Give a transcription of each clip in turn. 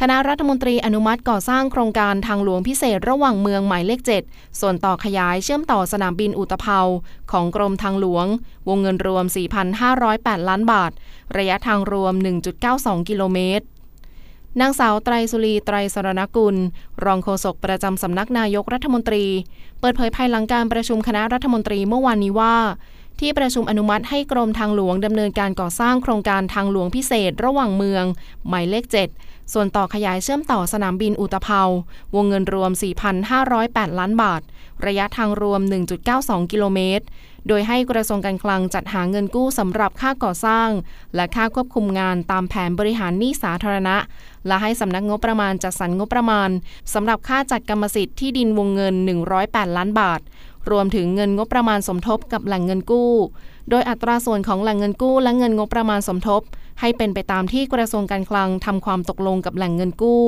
คณะรัฐมนตรีอนุมัติก่อสร้างโครงการทางหลวงพิเศษระหว่างเมืองหมายเลข 7 ส่วนต่อขยายเชื่อมต่อสนามบินอุตภเปาของกรมทางหลวง วงเงินรวม 4,508 ล้านบาท ระยะทางรวม 1.92 กิโลเมตรนางสาวไตรสุรีไตรสรณกุล รองโฆษกประจำสำนักนายกรัฐมนตรี เปิดเผยภายหลังการประชุมคณะรัฐมนตรีเมื่อวานนี้ว่า ที่ประชุมอนุมัติให้กรมทางหลวงดำเนินการก่อสร้างโครงการทางหลวงพิเศษระหว่างเมือง หมายเลข 7 ส่วนต่อขยายเชื่อมต่อสนามบินอุตภเปาวงเงินรวม 4,508 ล้านบาท ระยะทางรวม 1.92 กิโลเมตร โดยให้กระทรวงการคลังจัดหาเงินกู้สำหรับค่าก่อสร้าง และค่าควบคุมงานตามแผนบริหารหนี้สาธารณะ และให้สำนักงบประมาณจัดสรรงบประมาณสำหรับค่าจัดกรรมสิทธิ์ที่ดินวงเงิน 108 ล้านบาท รวมถึงเงินงบประมาณสมทบกับแหล่งเงินกู้ โดยอัตราส่วนของแหล่งเงินกู้และเงินงบประมาณสมทบ ให้เป็นไปตามที่กระทรวงการคลังทำความตกลงกับแหล่งเงินกู้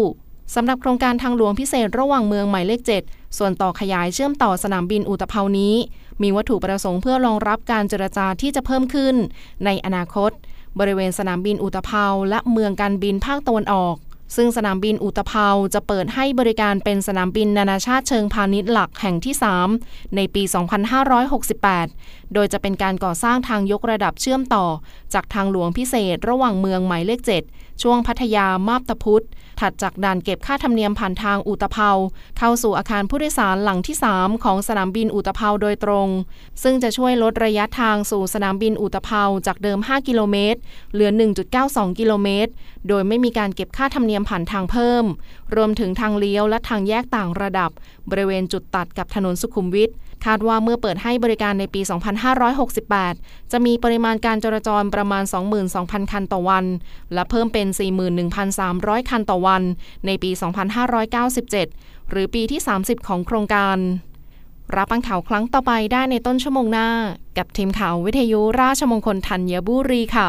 สำหรับโครงการทางหลวงพิเศษระหว่างเมืองหมายเลข 7 ส่วนต่อขยายเชื่อมต่อสนามบินอุตภเปานี้ มีวัตถุประสงค์เพื่อรองรับการเจรจาที่จะเพิ่มขึ้น ในอนาคต บริเวณสนามบินอุตภเปาและเมืองการบินภาคตะวันออก ซึ่งสนามบินอุตภเปาจะเปิดให้บริการเป็นสนามบินนานาชาติเชิงพาณิชย์หลักแห่งที่ 3 ในปี 2568 โดยจะเป็นการก่อสร้างทางยกระดับเชื่อมต่อ จากทางหลวงพิเศษระหว่างเมืองหมายเลข 7 ช่วงพัทยามาบตาพุธถัดจากด่านเก็บค่าธรรมเนียมผ่านทางอุตภเปาเข้าสู่อาคารผู้โดยสารหลังที่ 3 ของสนามบินอุตภเปาโดยตรง ซึ่งจะช่วยลดระยะทางสู่สนามบินอุตภเปาจากเดิม 5 กิโลเมตรเหลือ 1.92 กิโลเมตร โดยไม่มีการเก็บค่าธรรมเนียมผ่านทางเพิ่ม รวมถึงทางเลี้ยวและทางแยกต่างระดับ บริเวณจุดตัดกับถนนสุขุมวิทคาดว่าเมื่อเปิดให้บริการในปี 2568 จะมีปริมาณการจราจรประมาณ 22,000 คันต่อวัน และเพิ่มเป็น 41,300 คันต่อวัน ในปี 2597 หรือปีที่ 30 ของโครงการ รับฟังข่าวครั้งต่อไปได้ในต้นชั่วโมงหน้า กับทีมข่าววิทยุราชมงคลธัญบุรีค่ะ